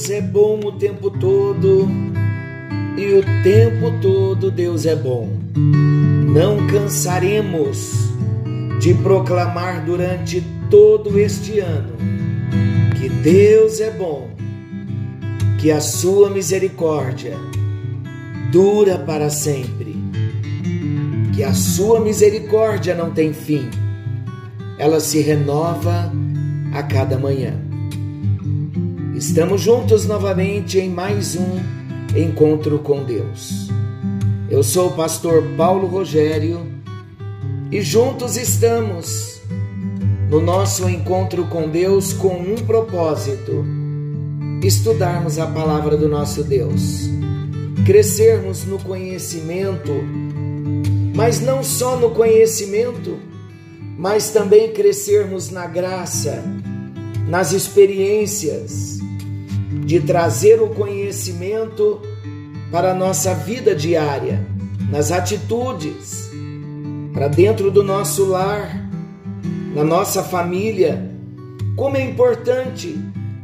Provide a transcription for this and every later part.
Deus é bom o tempo todo e o tempo todo Deus é bom. Não cansaremos de proclamar durante todo este ano que Deus é bom, que a sua misericórdia dura para sempre, que a sua misericórdia não tem fim, ela se renova a cada manhã. Estamos juntos novamente em mais um encontro com Deus. Eu sou o pastor Paulo Rogério e juntos estamos no nosso encontro com Deus com um propósito: estudarmos a palavra do nosso Deus, crescermos no conhecimento, mas não só no conhecimento, mas também crescermos na graça, nas experiências, de trazer o conhecimento para a nossa vida diária, nas atitudes, para dentro do nosso lar, na nossa família. Como é importante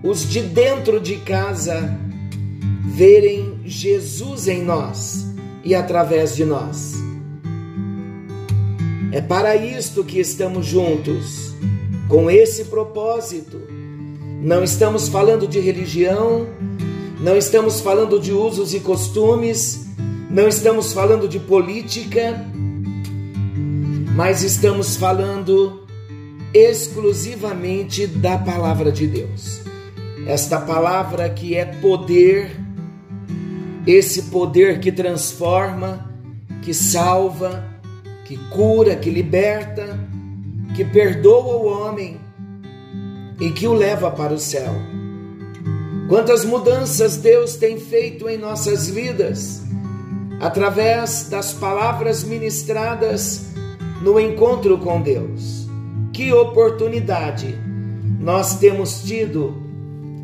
os de dentro de casa verem Jesus em nós e através de nós. É para isto que estamos juntos, com esse propósito. Não estamos falando de religião, não estamos falando de usos e costumes, não estamos falando de política, mas estamos falando exclusivamente da palavra de Deus. Esta palavra que é poder, esse poder que transforma, que salva, que cura, que liberta, que perdoa o homem e que o leva para o céu. Quantas mudanças Deus tem feito em nossas vidas através das palavras ministradas no encontro com Deus. Que oportunidade nós temos tido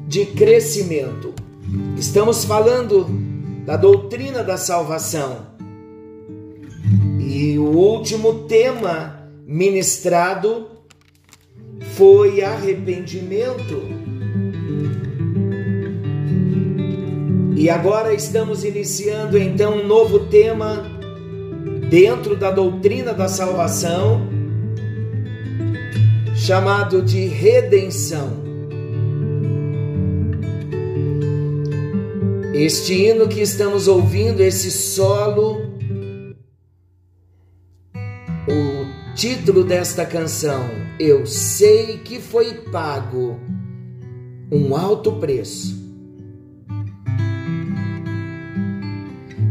de crescimento. Estamos falando da doutrina da salvação. E o último tema ministrado foi arrependimento. E agora estamos iniciando então um novo tema dentro da doutrina da salvação, chamado de redenção. Este hino que estamos ouvindo, esse solo, o título desta canção, Eu sei que foi pago um alto preço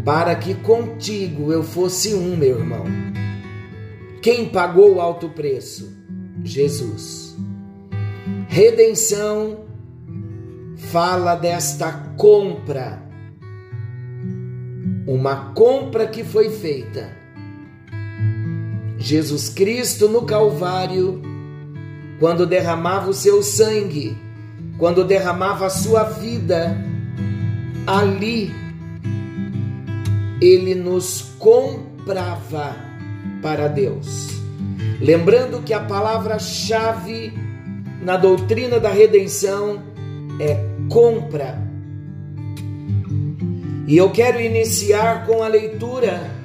para que contigo eu fosse um, meu irmão. Quem pagou o alto preço? Jesus. Redenção fala desta compra, uma compra que foi feita. Jesus Cristo no Calvário, quando derramava o seu sangue, quando derramava a sua vida, ali ele nos comprava para Deus. Lembrando que a palavra-chave na doutrina da redenção é compra. E eu quero iniciar com a leitura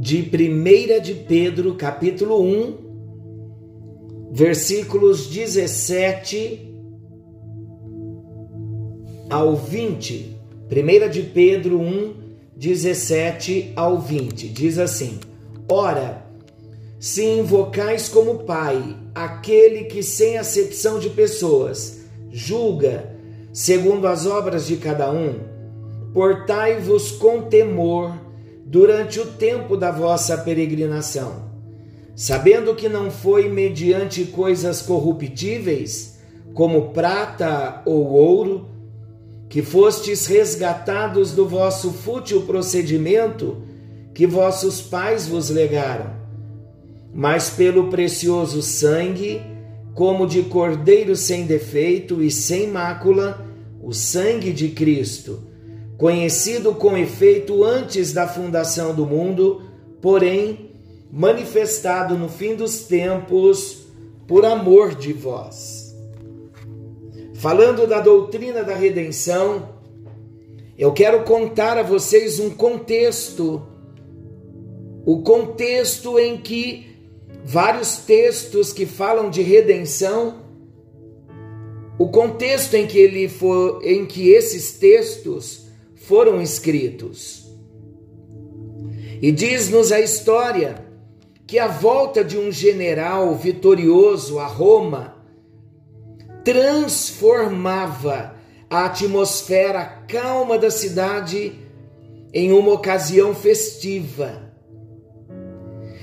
de 1 de Pedro, capítulo 1, versículos 17 ao 20. 1 de Pedro 1, 17 ao 20. Diz assim: Ora, se invocais como Pai aquele que, sem acepção de pessoas, julga segundo as obras de cada um, portai-vos com temor durante o tempo da vossa peregrinação, sabendo que não foi mediante coisas corruptíveis, como prata ou ouro, que fostes resgatados do vosso fútil procedimento que vossos pais vos legaram, mas pelo precioso sangue, como de cordeiro sem defeito e sem mácula, o sangue de Cristo, conhecido com efeito antes da fundação do mundo, porém manifestado no fim dos tempos por amor de vós. Falando da doutrina da redenção, eu quero contar a vocês um contexto, o contexto em que vários textos que falam de redenção, o contexto em que ele for, em que esses textos foram escritos. E diz-nos a história que a volta de um general vitorioso a Roma transformava a atmosfera calma da cidade em uma ocasião festiva.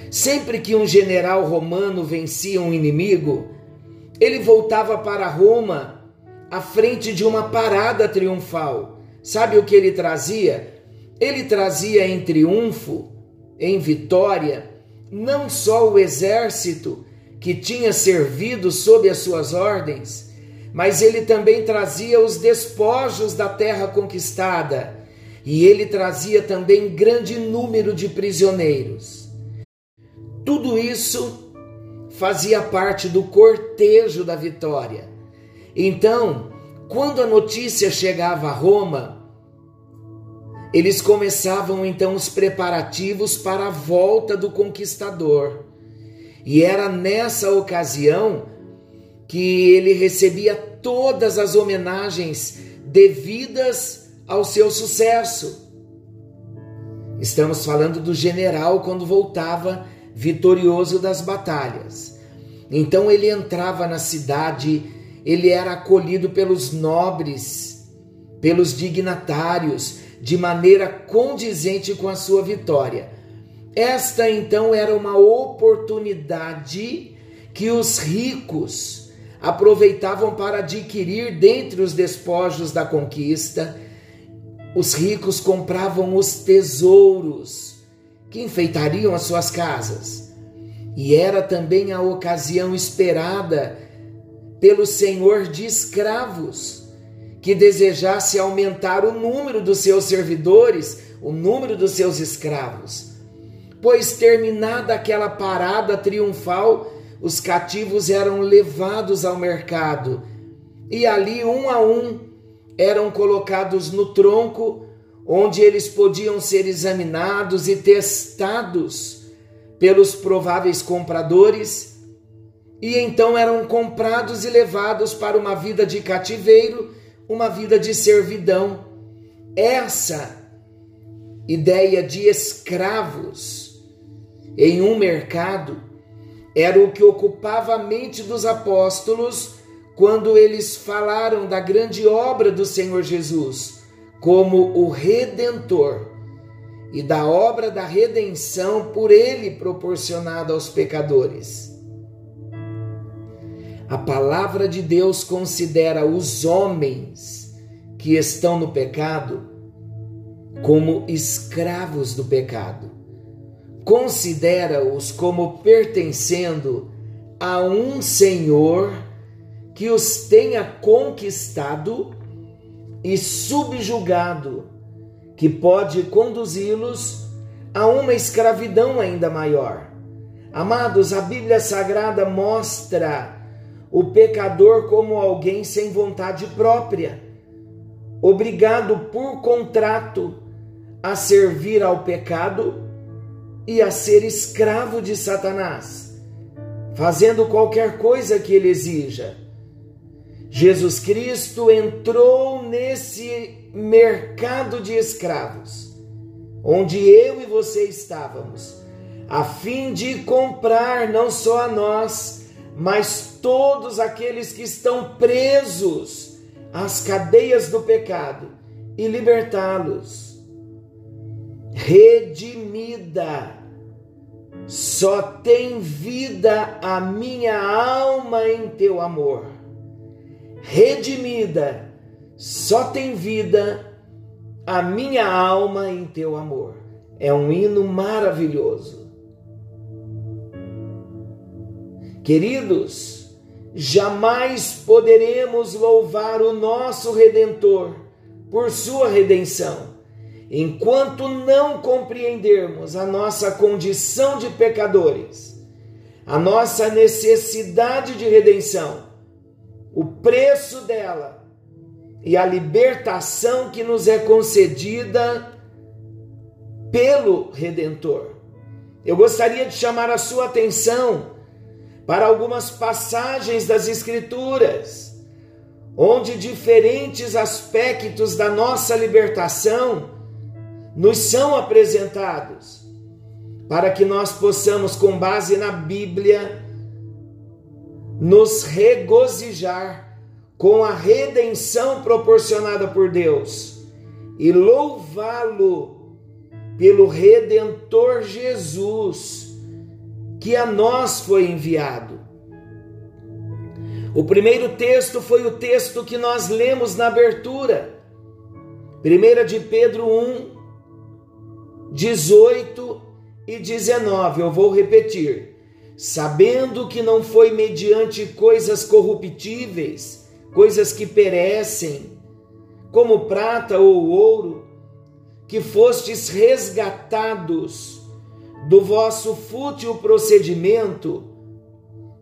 Sempre que um general romano vencia um inimigo, ele voltava para Roma à frente de uma parada triunfal. Sabe o que ele trazia? Ele trazia em triunfo, em vitória, não só o exército que tinha servido sob as suas ordens, mas ele também trazia os despojos da terra conquistada, e ele trazia também grande número de prisioneiros. Tudo isso fazia parte do cortejo da vitória. Então, quando a notícia chegava a Roma, eles começavam então os preparativos para a volta do conquistador. E era nessa ocasião que ele recebia todas as homenagens devidas ao seu sucesso. Estamos falando do general quando voltava vitorioso das batalhas. Então ele entrava na cidade, ele era acolhido pelos nobres, pelos dignatários, de maneira condizente com a sua vitória. Esta então era uma oportunidade que os ricos aproveitavam para adquirir dentre os despojos da conquista. Os ricos compravam os tesouros que enfeitariam as suas casas. E era também a ocasião esperada pelo senhor de escravos, que desejasse aumentar o número dos seus servidores, o número dos seus escravos. Pois terminada aquela parada triunfal, os cativos eram levados ao mercado e ali um a um eram colocados no tronco onde eles podiam ser examinados e testados pelos prováveis compradores, e então eram comprados e levados para uma vida de cativeiro, uma vida de servidão. Essa ideia de escravos em um mercado era o que ocupava a mente dos apóstolos quando eles falaram da grande obra do Senhor Jesus como o redentor e da obra da redenção por ele proporcionada aos pecadores. A palavra de Deus considera os homens que estão no pecado como escravos do pecado. Considera-os como pertencendo a um Senhor que os tenha conquistado e subjugado, que pode conduzi-los a uma escravidão ainda maior. Amados, a Bíblia Sagrada mostra o pecador como alguém sem vontade própria, obrigado por contrato a servir ao pecado e a ser escravo de Satanás, fazendo qualquer coisa que ele exija. Jesus Cristo entrou nesse mercado de escravos, onde eu e você estávamos, a fim de comprar não só a nós, mas todos aqueles que estão presos às cadeias do pecado e libertá-los. Redimida, só tem vida a minha alma em teu amor redimida, só tem vida a minha alma em teu amor. É um hino maravilhoso. Queridos, jamais poderemos louvar o nosso Redentor por sua redenção, enquanto não compreendermos a nossa condição de pecadores, a nossa necessidade de redenção o preço dela e a libertação que nos é concedida pelo Redentor. Eu gostaria de chamar a sua atenção para algumas passagens das Escrituras, onde diferentes aspectos da nossa libertação nos são apresentados, para que nós possamos, com base na Bíblia, nos regozijar com a redenção proporcionada por Deus e louvá-lo pelo Redentor Jesus que a nós foi enviado. O primeiro texto foi o texto que nós lemos na abertura, 1 de Pedro 1, 18 e 19. Eu vou repetir. Sabendo que não foi mediante coisas corruptíveis, coisas que perecem, como prata ou ouro, que fostes resgatados do vosso fútil procedimento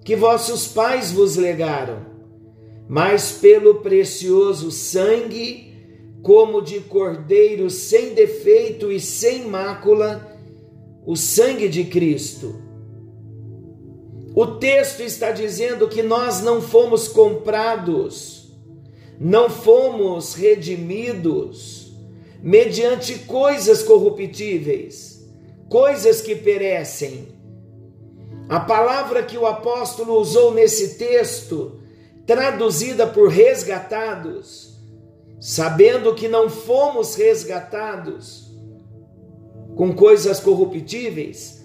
que vossos pais vos legaram, mas pelo precioso sangue como de cordeiro sem defeito e sem mácula, o sangue de Cristo. O texto está dizendo que nós não fomos comprados, não fomos redimidos mediante coisas corruptíveis, coisas que perecem. A palavra que o apóstolo usou nesse texto, traduzida por resgatados, sabendo que não fomos resgatados com coisas corruptíveis,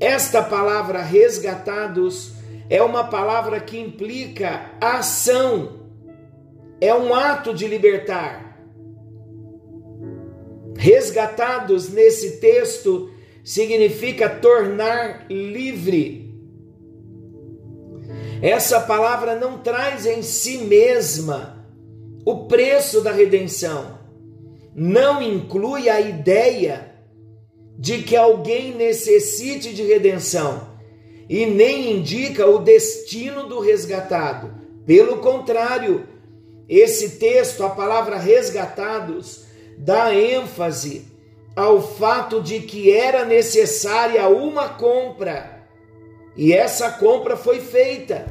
esta palavra resgatados é uma palavra que implica ação, é um ato de libertar. Resgatados nesse texto significa tornar livre. Essa palavra não traz em si mesma o preço da redenção não inclui a ideia de que alguém necessite de redenção e nem indica o destino do resgatado. Pelo contrário, esse texto, a palavra resgatados, dá ênfase ao fato de que era necessária uma compra e essa compra foi feita.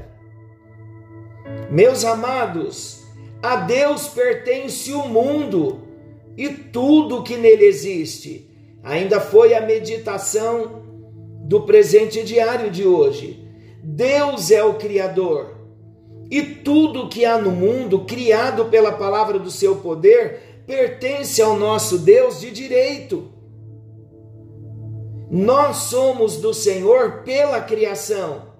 Meus amados, a Deus pertence o mundo e tudo que nele existe. Ainda foi a meditação do presente diário de hoje. Deus é o Criador e tudo que há no mundo, criado pela palavra do seu poder, pertence ao nosso Deus de direito. Nós somos do Senhor pela criação.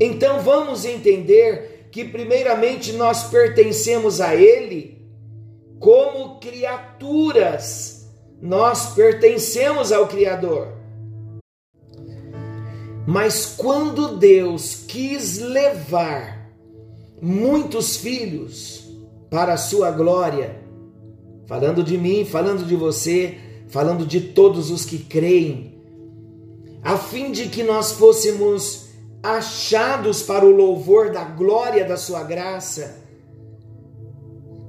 Então vamos entender que, primeiramente, nós pertencemos a Ele como criaturas, nós pertencemos ao Criador. Mas quando Deus quis levar muitos filhos para a sua glória, falando de mim, falando de você, falando de todos os que creem, a fim de que nós fôssemos achados para o louvor da glória da sua graça.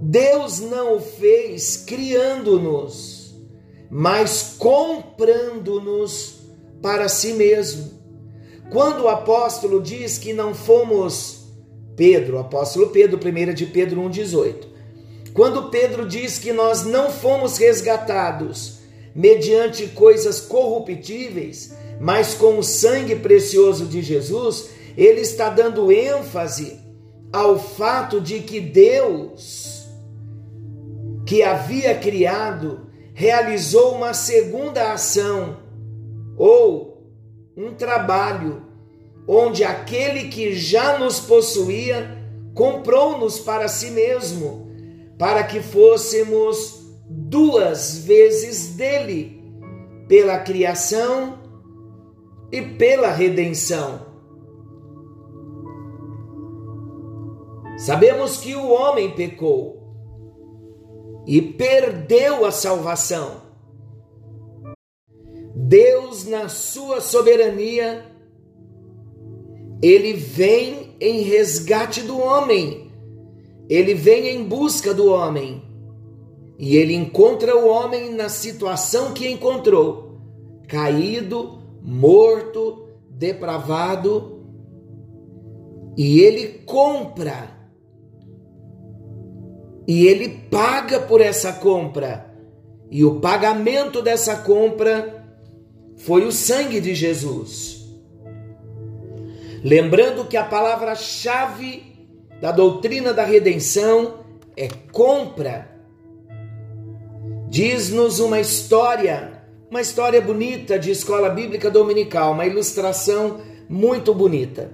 Deus não o fez criando-nos, mas comprando-nos para si mesmo. Quando o apóstolo diz que não fomos Pedro, apóstolo Pedro, 1 de Pedro 1,18. Quando Pedro diz que nós não fomos resgatados mediante coisas corruptíveis, mas com o sangue precioso de Jesus, ele está dando ênfase ao fato de que Deus, que havia criado, realizou uma segunda ação ou um trabalho onde aquele que já nos possuía comprou-nos para si mesmo, para que fôssemos duas vezes dele, pela criação e pela redenção. Sabemos que o homem pecou e perdeu a salvação. Deus, na sua soberania, ele vem em resgate do homem. Ele vem em busca do homem. E ele encontra o homem na situação que encontrou: caído, morto, depravado. E ele compra. E ele paga por essa compra. E o pagamento dessa compra foi o sangue de Jesus. Lembrando que a palavra-chave da doutrina da redenção é compra. Diz-nos uma história, uma história bonita de escola bíblica dominical, uma ilustração muito bonita.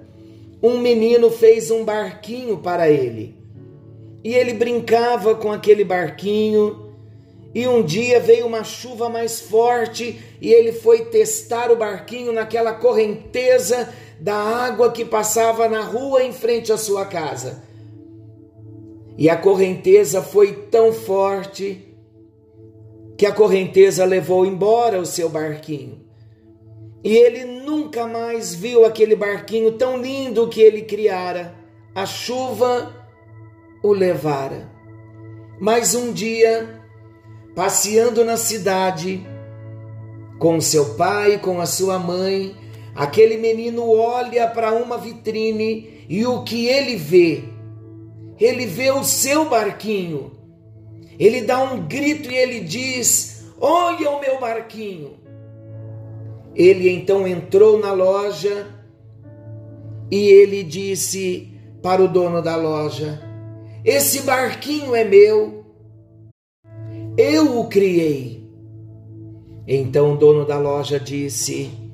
Um menino fez um barquinho para ele e ele brincava com aquele barquinho. E um dia veio uma chuva mais forte e ele foi testar o barquinho naquela correnteza da água que passava na rua em frente à sua casa. E a correnteza foi tão forte que a correnteza levou embora o seu barquinho. E ele nunca mais viu aquele barquinho tão lindo que ele criara. A chuva o levara. Mas um dia, passeando na cidade, com seu pai, com a sua mãe, Aquele menino olha para uma vitrine e o que ele vê? Ele vê o seu barquinho. Ele dá um grito e ele diz: Olha o meu barquinho. Ele então entrou na loja e ele disse para o dono da loja: Esse barquinho é meu, eu o criei. Então o dono da loja disse: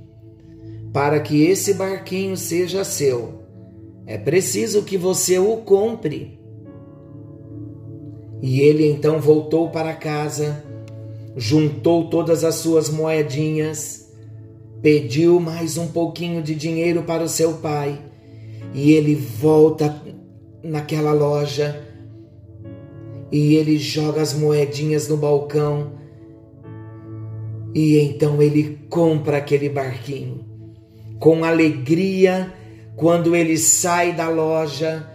para que esse barquinho seja seu, é preciso que você o compre. E ele então voltou para casa, juntou todas as suas moedinhas, pediu mais um pouquinho de dinheiro para o seu pai, e ele volta naquela loja e ele joga as moedinhas no balcão e então ele compra aquele barquinho com alegria quando ele sai da loja,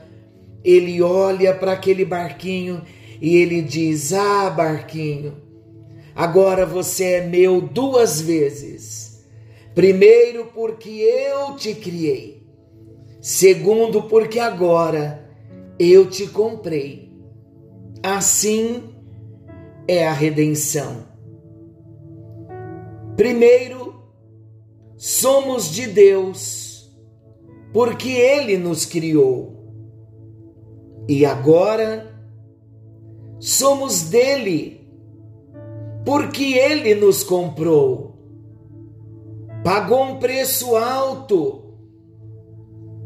ele olha para aquele barquinho e ele diz: Ah, barquinho, agora você é meu duas vezes. Primeiro, porque eu te criei. Segundo, porque agora eu te comprei. Assim é a redenção. Primeiro, somos de Deus, porque Ele nos criou. E agora somos dele, porque Ele nos comprou. Pagou um preço alto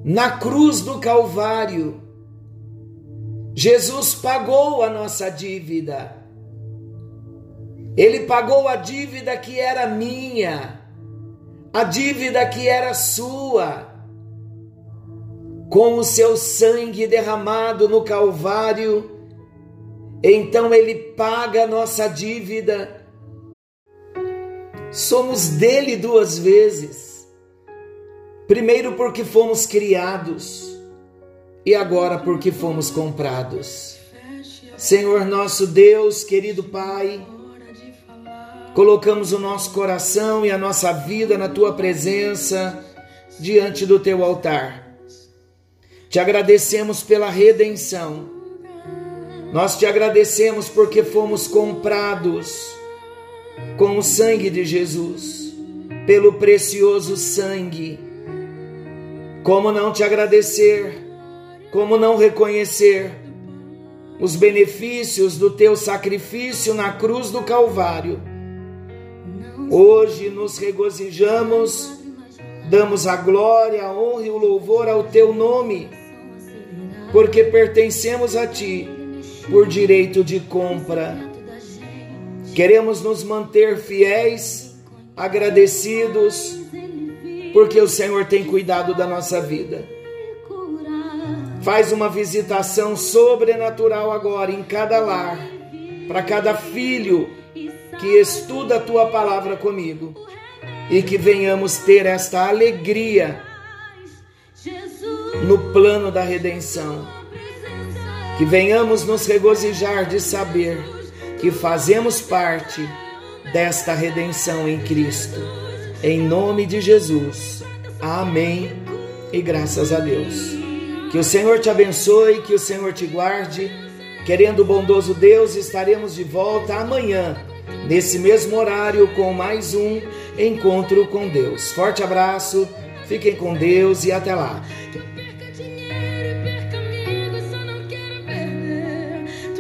na cruz do Calvário. Jesus pagou a nossa dívida. Ele pagou a dívida que era minha a dívida que era sua, com o seu sangue derramado no Calvário, então Ele paga a nossa dívida. Somos dele duas vezes. Primeiro, porque fomos criados, e agora, porque fomos comprados. Senhor nosso Deus, querido Pai, colocamos o nosso coração e a nossa vida na tua presença, diante do teu altar. Te agradecemos pela redenção. Nós te agradecemos porque fomos comprados com o sangue de Jesus, pelo precioso sangue. Como não te agradecer? Como não reconhecer os benefícios do teu sacrifício na cruz do Calvário? Hoje nos regozijamos, damos a glória, a honra e o louvor ao teu nome, porque pertencemos a ti por direito de compra. Queremos nos manter fiéis, agradecidos, porque o Senhor tem cuidado da nossa vida. Faz uma visitação sobrenatural agora em cada lar, para cada filho que estuda a tua palavra comigo e que venhamos ter esta alegria no plano da redenção. Que venhamos nos regozijar de saber que fazemos parte desta redenção em Cristo. Em nome de Jesus. Amém. E graças a Deus. Que o Senhor te abençoe, que o Senhor te guarde. Querendo o bondoso Deus, estaremos de volta amanhã, nesse mesmo horário, com mais um encontro com Deus. Forte abraço, fiquem com Deus e até lá.